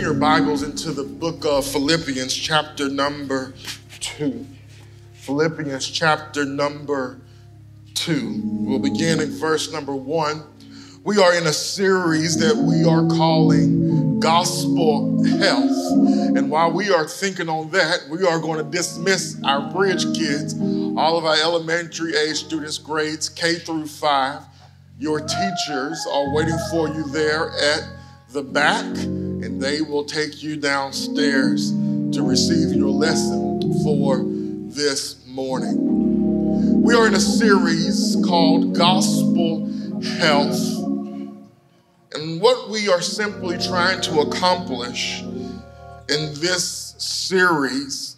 your Bibles into the book of Philippians, chapter number two. Philippians, chapter number two. We'll begin in verse number one. We are in a series that we are calling Gospel Health. And while we are thinking on that, we are going to dismiss our bridge kids, all of our elementary age students, grades K through five. Your teachers are waiting for you there at the back, they will take you downstairs to receive your lesson for this morning. We are in a series called Gospel Health. And what we are simply trying to accomplish in this series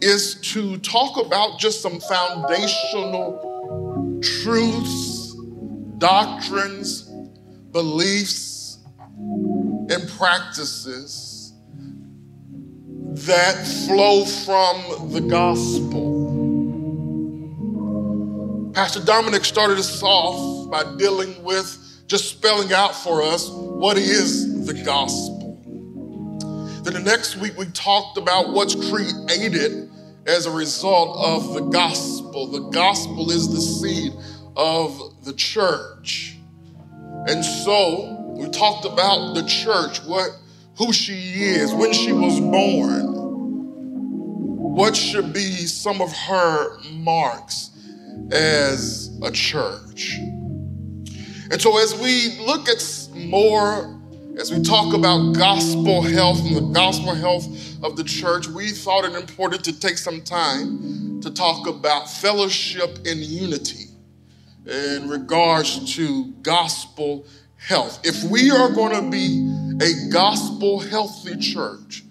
is to talk about just some foundational truths, doctrines, beliefs, and practices that flow from the gospel. Pastor Dominic started us off by dealing with just spelling out for us what is the gospel. Then the next week we talked about what's created as a result of the gospel. The gospel is the seed of the church. And so we talked about the church, what who she is, when she was born, what should be some of her marks as a church. And so as we look at more as we talk about gospel health and the gospel health of the church, we thought it important to take some time to talk about fellowship and unity in regards to gospel health. If we are going to be a gospel healthy church,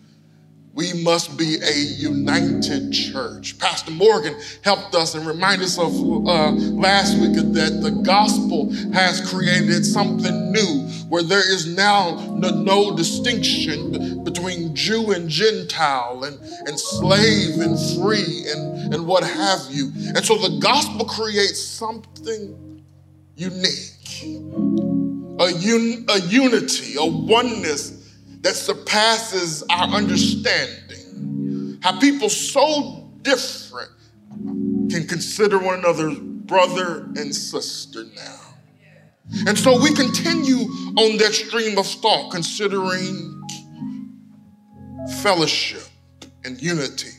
we must be a united church. Pastor Morgan helped us and reminded us of uh, last week that the gospel has created something new where there is now no, no distinction between Jew and Gentile and, and slave and free and, and what have you. And so the gospel creates something unique, a, un, a unity, a oneness that surpasses our understanding. How people so different can consider one another brother and sister now. And so we continue on that stream of thought, considering fellowship and unity.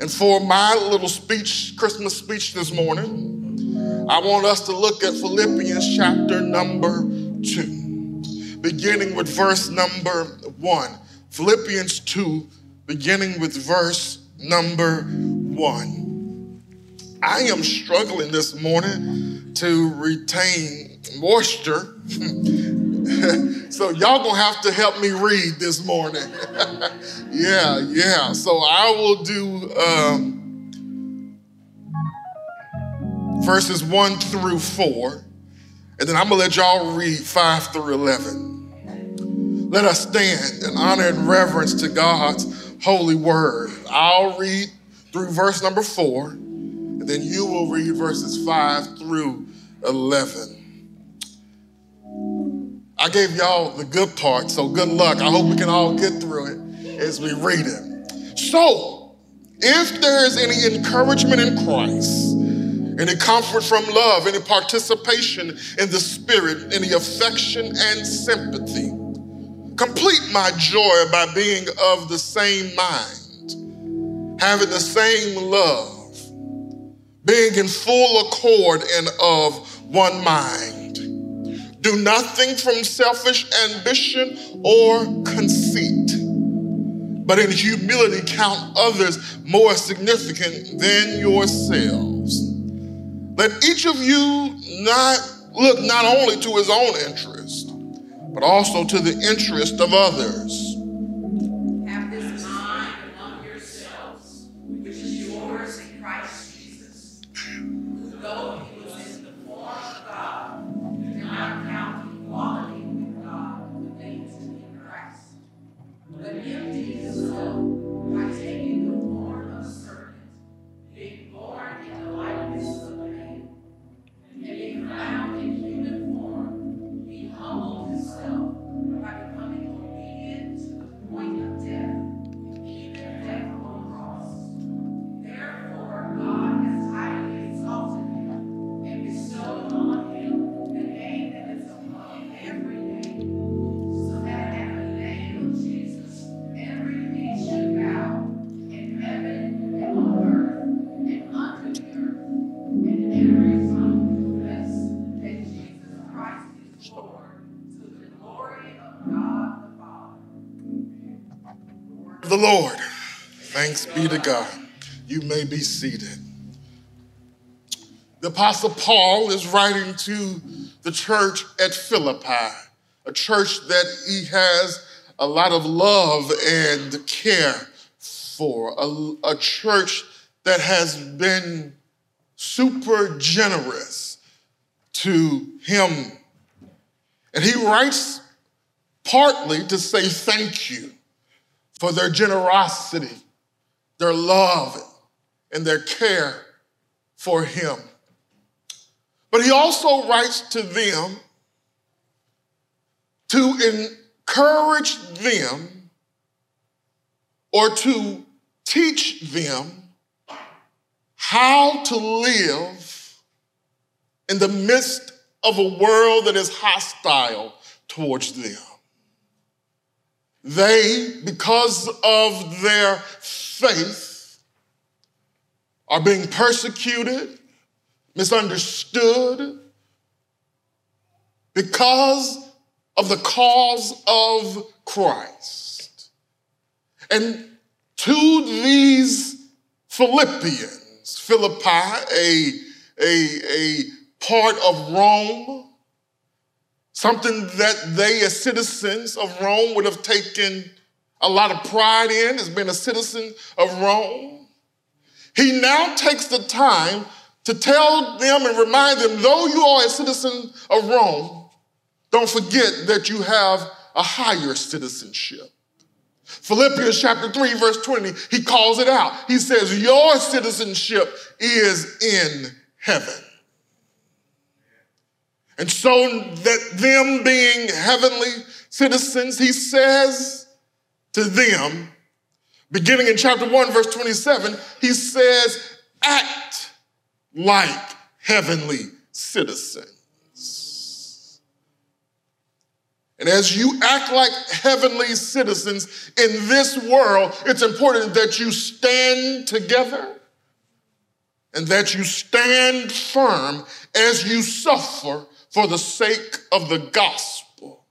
And for my little speech, Christmas speech this morning, I want us to look at Philippians chapter number two beginning with verse number one. Philippians 2, beginning with verse number one. I am struggling this morning to retain moisture. so y'all gonna have to help me read this morning. yeah, yeah. So I will do um, verses one through four, and then I'm gonna let y'all read five through 11. Let us stand in honor and reverence to God's holy word. I'll read through verse number four, and then you will read verses five through 11. I gave y'all the good part, so good luck. I hope we can all get through it as we read it. So, if there is any encouragement in Christ, any comfort from love, any participation in the Spirit, any affection and sympathy, Complete my joy by being of the same mind, having the same love, being in full accord and of one mind. Do nothing from selfish ambition or conceit, but in humility count others more significant than yourselves. Let each of you not look not only to his own interest but also to the interest of others. Lord. Thanks be to God. You may be seated. The Apostle Paul is writing to the church at Philippi, a church that he has a lot of love and care for, a, a church that has been super generous to him. And he writes partly to say thank you for their generosity, their love, and their care for him. But he also writes to them to encourage them or to teach them how to live in the midst of a world that is hostile towards them. They, because of their faith, are being persecuted, misunderstood, because of the cause of Christ. And to these Philippians, Philippi, a, a, a part of Rome, something that they, as citizens of Rome, would have taken a lot of pride in as being a citizen of Rome. He now takes the time to tell them and remind them, though you are a citizen of Rome, don't forget that you have a higher citizenship. Philippians chapter 3, verse 20, he calls it out. He says, Your citizenship is in heaven. And so that them being heavenly citizens, he says to them, beginning in chapter 1, verse 27, he says, act like heavenly citizens. And as you act like heavenly citizens in this world, it's important that you stand together and that you stand firm as you suffer for the sake of the gospel,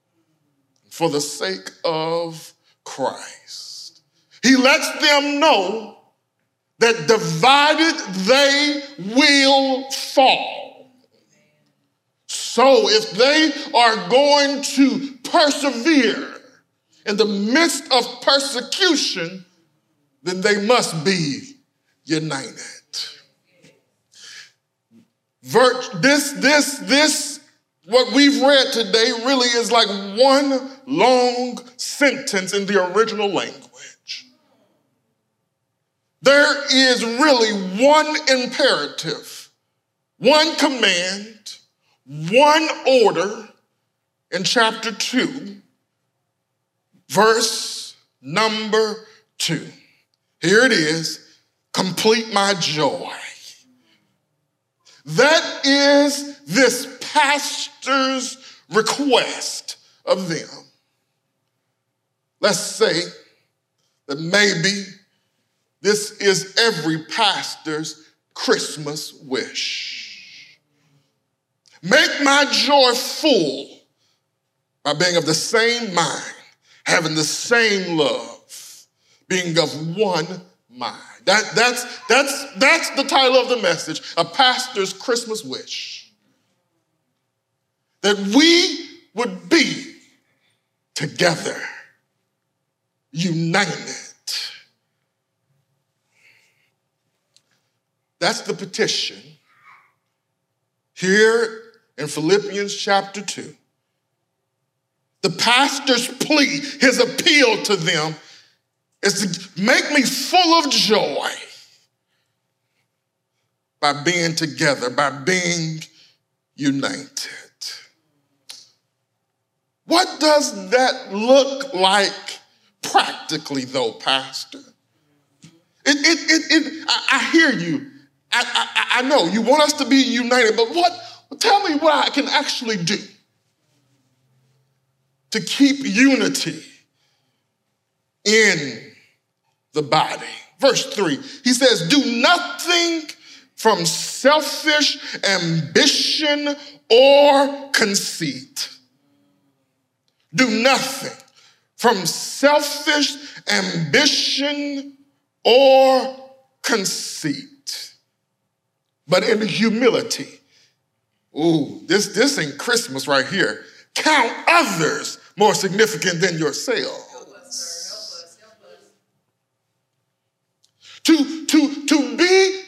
for the sake of Christ. He lets them know that divided they will fall. So if they are going to persevere in the midst of persecution, then they must be united. This, this, this what we've read today really is like one long sentence in the original language. There is really one imperative, one command, one order in chapter 2, verse number 2. Here it is complete my joy. That is this pastor's request of them. Let's say that maybe this is every pastor's Christmas wish. Make my joy full by being of the same mind, having the same love, being of one mind. That, that's, that's, that's the title of the message, a pastor's Christmas wish that we would be together, united. That's the petition here in Philippians chapter 2. The pastor's plea, his appeal to them, is to make me full of joy by being together, by being united. What does that look like practically, though, Pastor? It, it, it, I, I, hear you. I, I, I know you want us to be united, but what? Tell me what I can actually do to keep unity in the body. Verse 3, he says, Do nothing from selfish ambition or conceit do nothing from selfish ambition or conceit, but in humility. Ooh, this, this ain't Christmas right here. Count others more significant than yourself. To, to, to be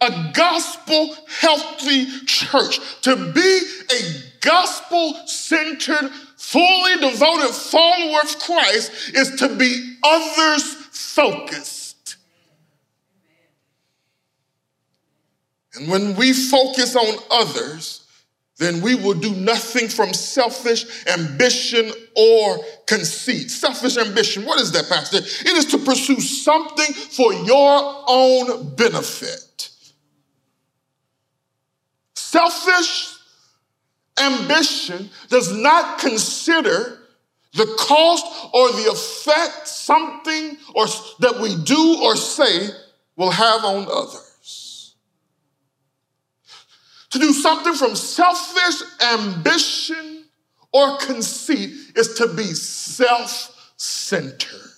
a gospel healthy church, to be a gospel centered, fully devoted follower of Christ is to be others focused. And when we focus on others, then we will do nothing from selfish ambition or conceit. Selfish ambition, what is that, Pastor? It is to pursue something for your own benefit. Selfish ambition does not consider the cost or the effect something or that we do or say will have on others. To do something from selfish ambition or conceit is to be self centered.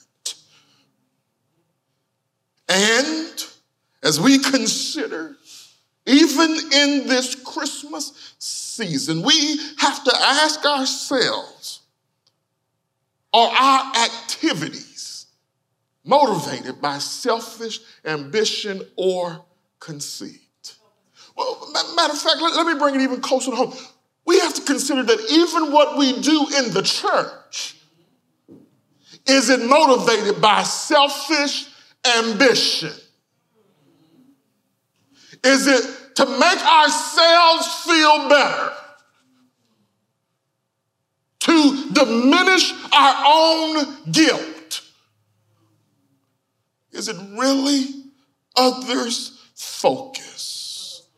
And as we consider, even in this Christmas season, we have to ask ourselves are our activities motivated by selfish ambition or conceit? Well, matter of fact, let, let me bring it even closer to home. We have to consider that even what we do in the church is it motivated by selfish ambition? Is it to make ourselves feel better? To diminish our own guilt? Is it really others' focus?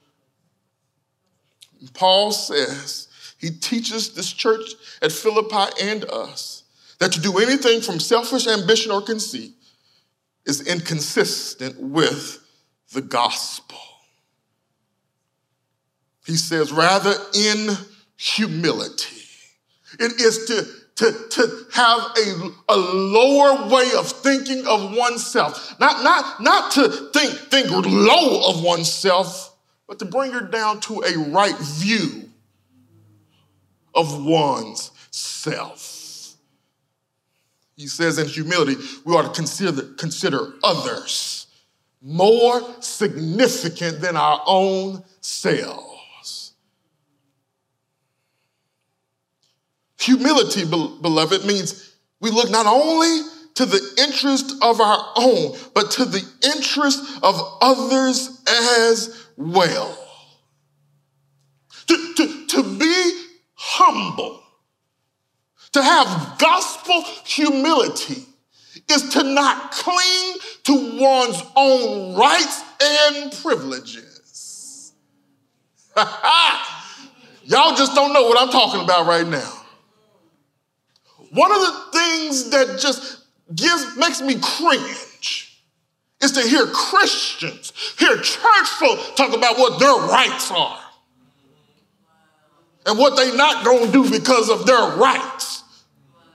Paul says, he teaches this church at Philippi and us that to do anything from selfish ambition or conceit is inconsistent with the gospel. He says, rather in humility. It is to, to, to have a, a lower way of thinking of oneself. Not, not, not to think, think low of oneself, but to bring her down to a right view of one's self. He says in humility, we ought to consider, consider others more significant than our own selves. Humility, beloved, means we look not only to the interest of our own, but to the interest of others as well. To, to, to be humble, to have gospel humility, is to not cling to one's own rights and privileges. Y'all just don't know what I'm talking about right now. One of the things that just gives makes me cringe is to hear Christians, hear church folk talk about what their rights are and what they not going to do because of their rights.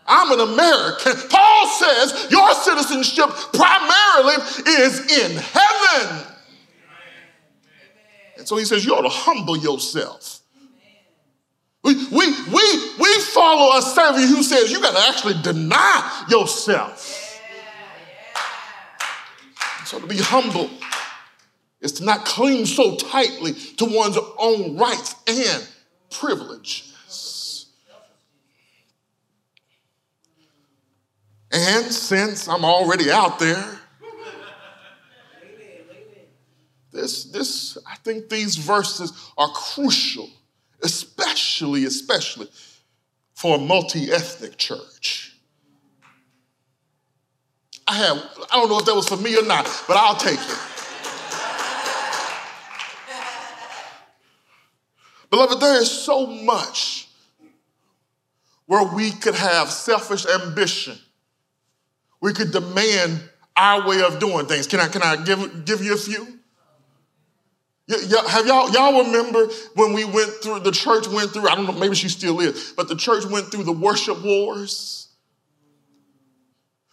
I'm an American. Paul says your citizenship primarily is in heaven. And so he says you ought to humble yourself. We, we, we, we follow a Savior who says you got to actually deny yourself. So to be humble is to not cling so tightly to one's own rights and privileges. And since I'm already out there, this, this, I think these verses are crucial, especially, especially for a multi-ethnic church. I have, I don't know if that was for me or not, but I'll take it. Beloved, there is so much where we could have selfish ambition. We could demand our way of doing things. Can I, can I give, give you a few? Have y'all, y'all remember when we went through, the church went through, I don't know, maybe she still is, but the church went through the worship wars?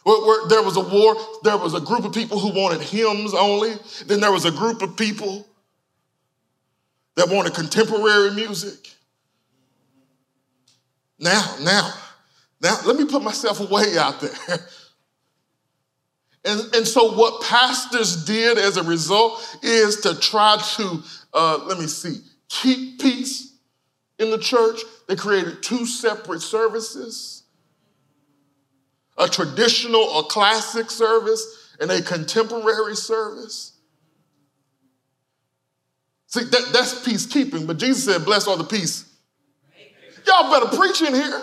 Where, where there was a war, there was a group of people who wanted hymns only. Then there was a group of people that wanted contemporary music. Now, now, now, let me put myself way out there. And, and so, what pastors did as a result is to try to, uh, let me see, keep peace in the church. They created two separate services a traditional or classic service and a contemporary service. See, that, that's peacekeeping, but Jesus said, Bless all the peace. Y'all better preach in here.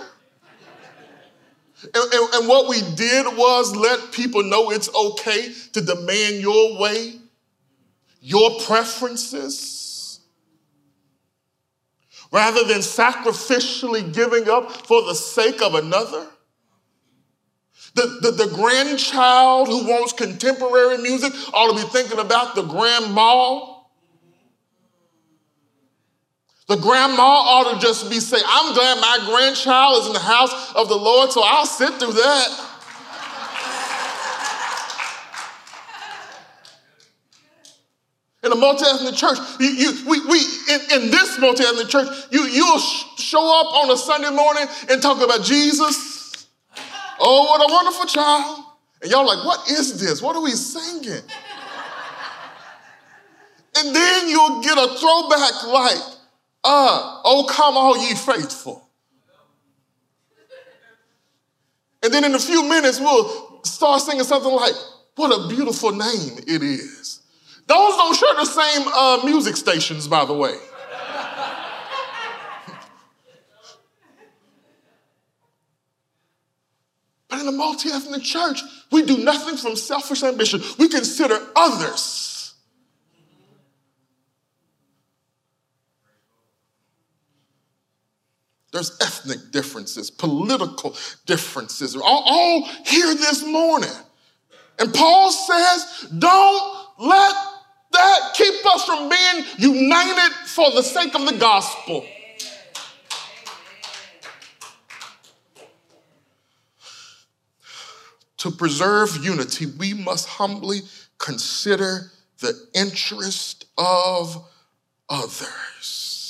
And, and, and, what we did was let people know it's okay to demand your way, your preferences, rather than sacrificially giving up for the sake of another. The, the, the grandchild who wants contemporary music ought to be thinking about the grandma the grandma ought to just be saying, I'm glad my grandchild is in the house of the Lord, so I'll sit through that. in a multi-ethnic church, you, you, we, we, in, in this multi-ethnic church, you, you'll sh- show up on a Sunday morning and talk about Jesus. Oh, what a wonderful child. And y'all like, what is this? What are we singing? and then you'll get a throwback like, uh, oh, come all ye faithful. And then in a few minutes, we'll start singing something like, What a beautiful name it is. Those don't share the same uh, music stations, by the way. but in a multi ethnic church, we do nothing from selfish ambition. We consider others There's ethnic differences, political differences, all, all here this morning. And Paul says, don't let that keep us from being united for the sake of the gospel. To preserve unity, we must humbly consider the interest of others.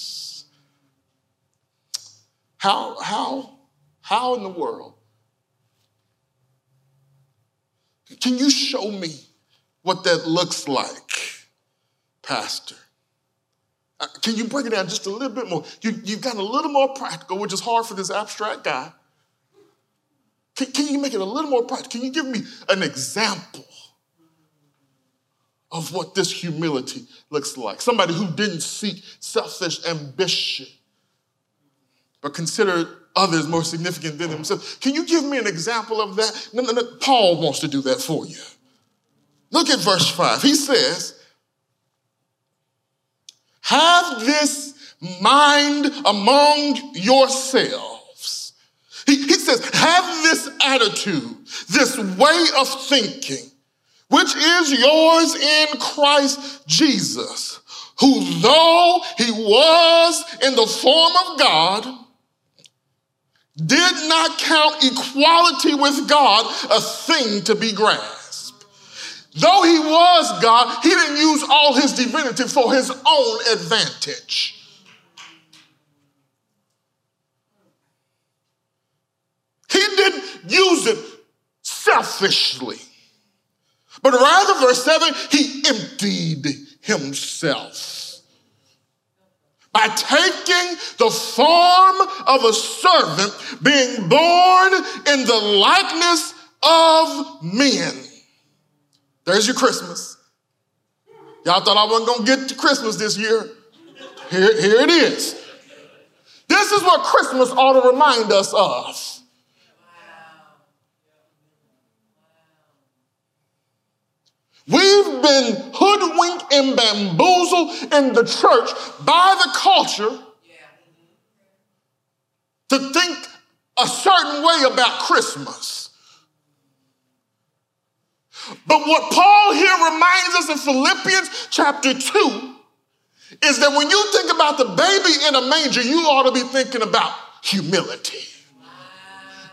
How, how, how in the world can you show me what that looks like, Pastor? Uh, can you break it down just a little bit more? You, you've got a little more practical, which is hard for this abstract guy. Can, can you make it a little more practical? Can you give me an example of what this humility looks like? Somebody who didn't seek selfish ambition but consider others more significant than themselves. Can you give me an example of that? No, no, no. Paul wants to do that for you. Look at verse 5. He says, Have this mind among yourselves. He, he says, Have this attitude, this way of thinking, which is yours in Christ Jesus, who, though he was in the form of God, did not count equality with God a thing to be grasped. Though he was God, he didn't use all his divinity for his own advantage. He didn't use it selfishly, but rather, verse 7, he emptied himself by taking the form of a servant, being born in the likeness of men. There's your Christmas. Y'all thought I wasn't gonna get to Christmas this year. Here, here it is. This is what Christmas ought to remind us of. We've been hoodwinked and bamboozled in the church by the culture to think a certain way about Christmas. But what Paul here reminds us in Philippians chapter 2 is that when you think about the baby in a manger, you ought to be thinking about humility.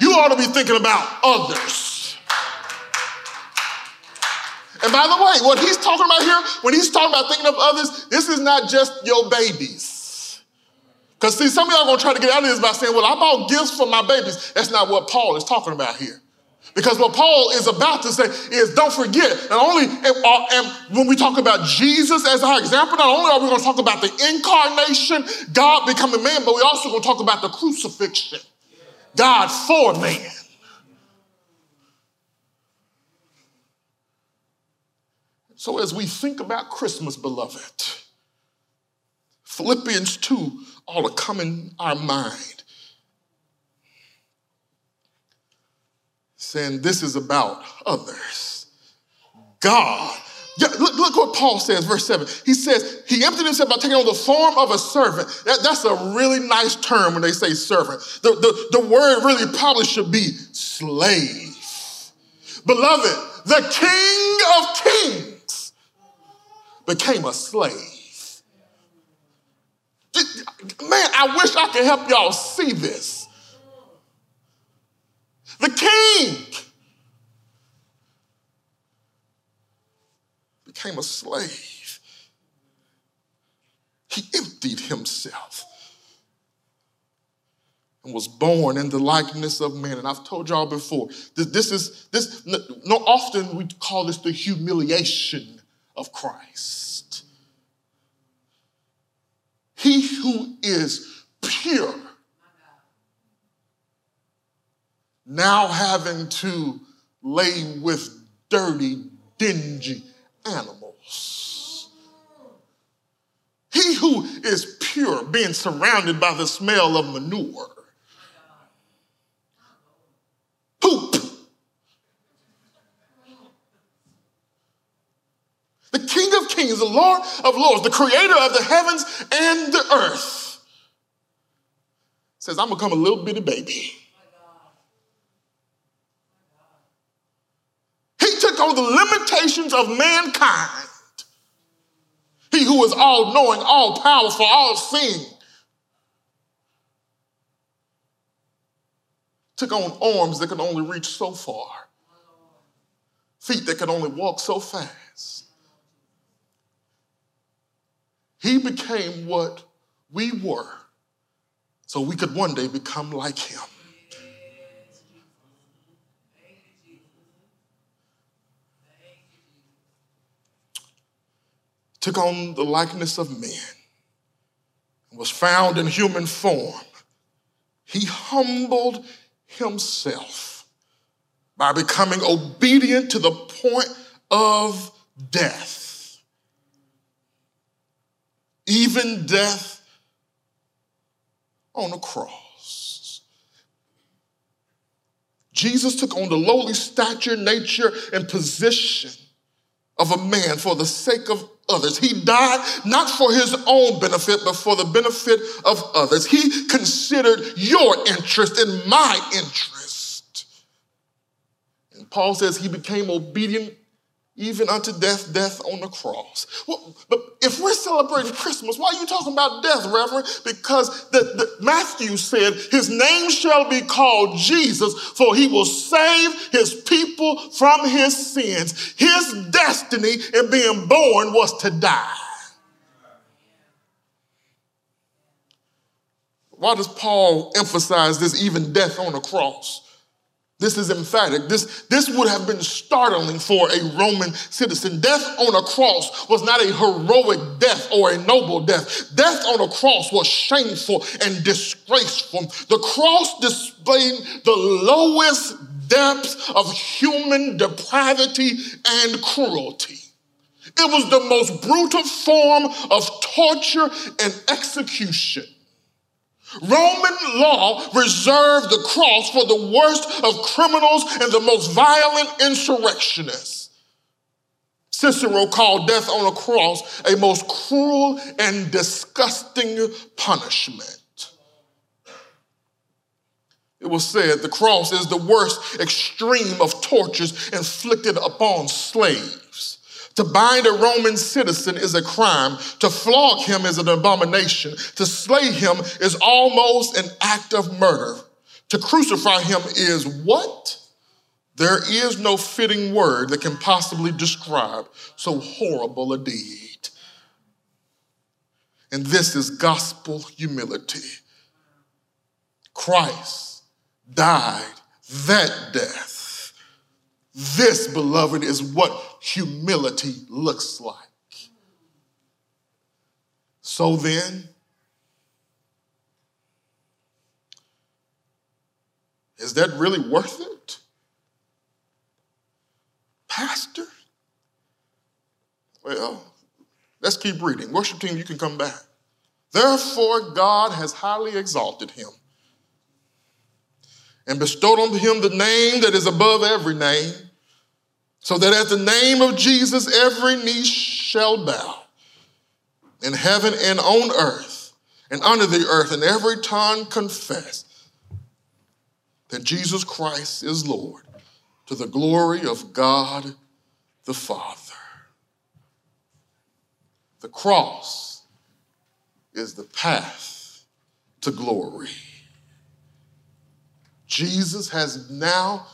You ought to be thinking about others. And by the way, what he's talking about here, when he's talking about thinking of others, this is not just your babies. Because see, some of y'all are gonna try to get out of this by saying, well, I bought gifts for my babies. That's not what Paul is talking about here. Because what Paul is about to say is don't forget, not only, when we talk about Jesus as our example, not only are we going to talk about the incarnation, God becoming man, but we also going to talk about the crucifixion. God for man. So as we think about Christmas, beloved, Philippians 2 ought to come in our mind. Saying this is about others. God. Yeah, look, look what Paul says, verse 7. He says, He emptied himself by taking on the form of a servant. That, that's a really nice term when they say servant. The, the, the word really probably should be slave. Beloved, the King of Kings became a slave. Man, I wish I could help y'all see this. The king became a slave. He emptied himself and was born in the likeness of man. And I've told y'all before, this is this. No, often we call this the humiliation of Christ. He who is pure, now having to lay with dirty, dingy animals. He who is pure, being surrounded by the smell of manure. Poop the King of Kings, the Lord of Lords, the creator of the heavens and the earth, says, I'm gonna come a little bitty baby. He took on the limitations of mankind. He who is all knowing, all powerful, all seeing. Took on arms that can only reach so far, feet that can only walk so fast He became what we were so we could one day become like him. Took on the likeness of men and was found in human form. He humbled himself by becoming obedient to the point of death even death on a cross. Jesus took on the lowly stature, nature, and position of a man for the sake of others. He died not for his own benefit, but for the benefit of others. He considered your interest and my interest. And Paul says he became obedient even unto death, death on the cross. Well, but if we're celebrating Christmas, why are you talking about death, Reverend? Because the, the, Matthew said, His name shall be called Jesus, for he will save his people from his sins. His destiny in being born was to die. Why does Paul emphasize this even death on the cross? This is emphatic. This, this would have been startling for a Roman citizen. Death on a cross was not a heroic death or a noble death. Death on a cross was shameful and disgraceful. The cross displayed the lowest depths of human depravity and cruelty. It was the most brutal form of torture and execution. Roman law reserved the cross for the worst of criminals and the most violent insurrectionists. Cicero called death on a cross a most cruel and disgusting punishment. It was said the cross is the worst extreme of tortures inflicted upon slaves. To bind a Roman citizen is a crime. To flog him is an abomination. To slay him is almost an act of murder. To crucify him is what? There is no fitting word that can possibly describe so horrible a deed. And this is gospel humility. Christ died that death. This, beloved, is what humility looks like. So then, is that really worth it? Pastor? Well, let's keep reading. Worship team, you can come back. Therefore, God has highly exalted him and bestowed on him the name that is above every name, so that at the name of Jesus every knee shall bow in heaven and on earth and under the earth, and every tongue confess that Jesus Christ is Lord to the glory of God the Father. The cross is the path to glory. Jesus has now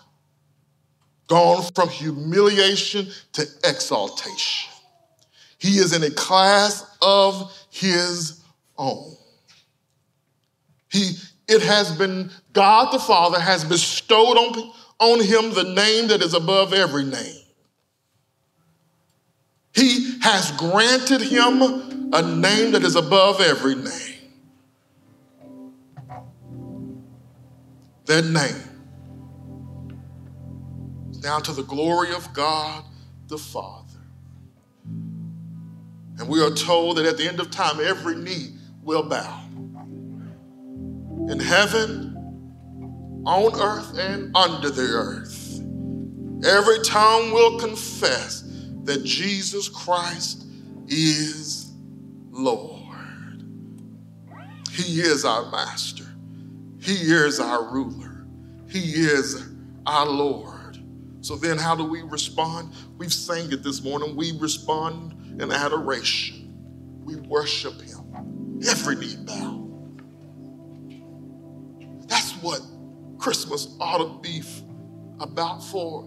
gone from humiliation to exaltation. He is in a class of his own. He, it has been, God the Father has bestowed on, on him the name that is above every name. He has granted him a name that is above every name. That name now to the glory of God the Father. And we are told that at the end of time, every knee will bow. In heaven, on earth, and under the earth. Every tongue will confess that Jesus Christ is Lord. He is our master. He is our ruler. He is our Lord. So then, how do we respond? We've sang it this morning. We respond in adoration. We worship Him. Every knee bow. That's what Christmas ought to be about for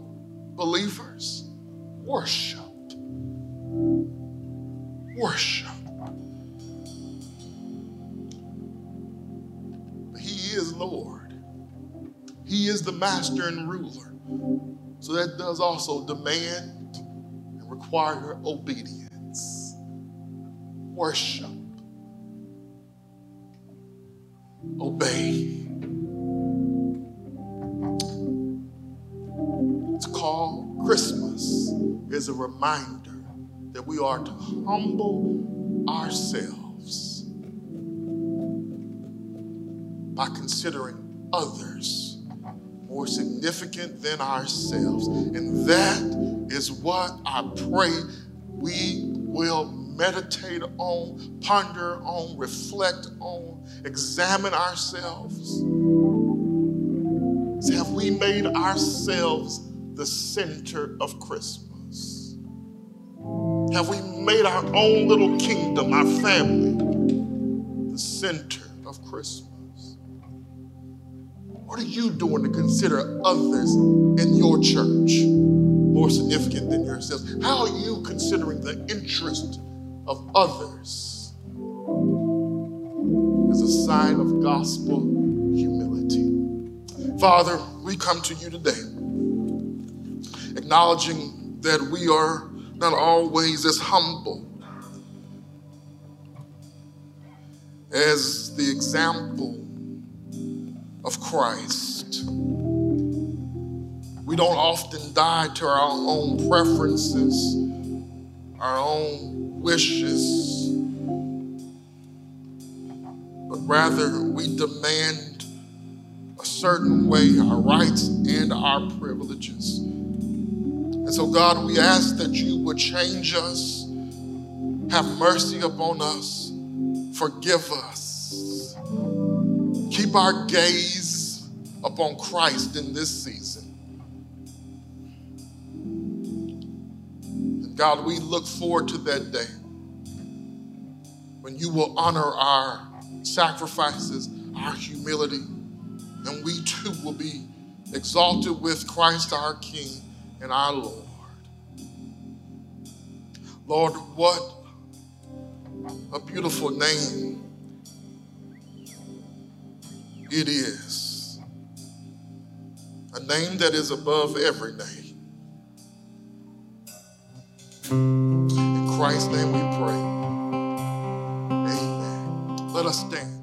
believers. Worship. Worship. He is Lord. He is the master and ruler. So that does also demand and require obedience, worship, obey. It's called Christmas is a reminder that we are to humble ourselves by considering others more significant than ourselves. And that is what I pray we will meditate on, ponder on, reflect on, examine ourselves. Have we made ourselves the center of Christmas? Have we made our own little kingdom, our family, the center of Christmas? What are you doing to consider others in your church more significant than yourselves? How are you considering the interest of others as a sign of gospel humility? Father, we come to you today acknowledging that we are not always as humble as the example of Christ. We don't often die to our own preferences, our own wishes, but rather we demand a certain way our rights and our privileges. And so, God, we ask that you would change us, have mercy upon us, forgive us keep our gaze upon Christ in this season. And God, we look forward to that day when you will honor our sacrifices, our humility, and we too will be exalted with Christ our King and our Lord. Lord, what a beautiful name it is. A name that is above every name. In Christ's name we pray. Amen. Let us stand.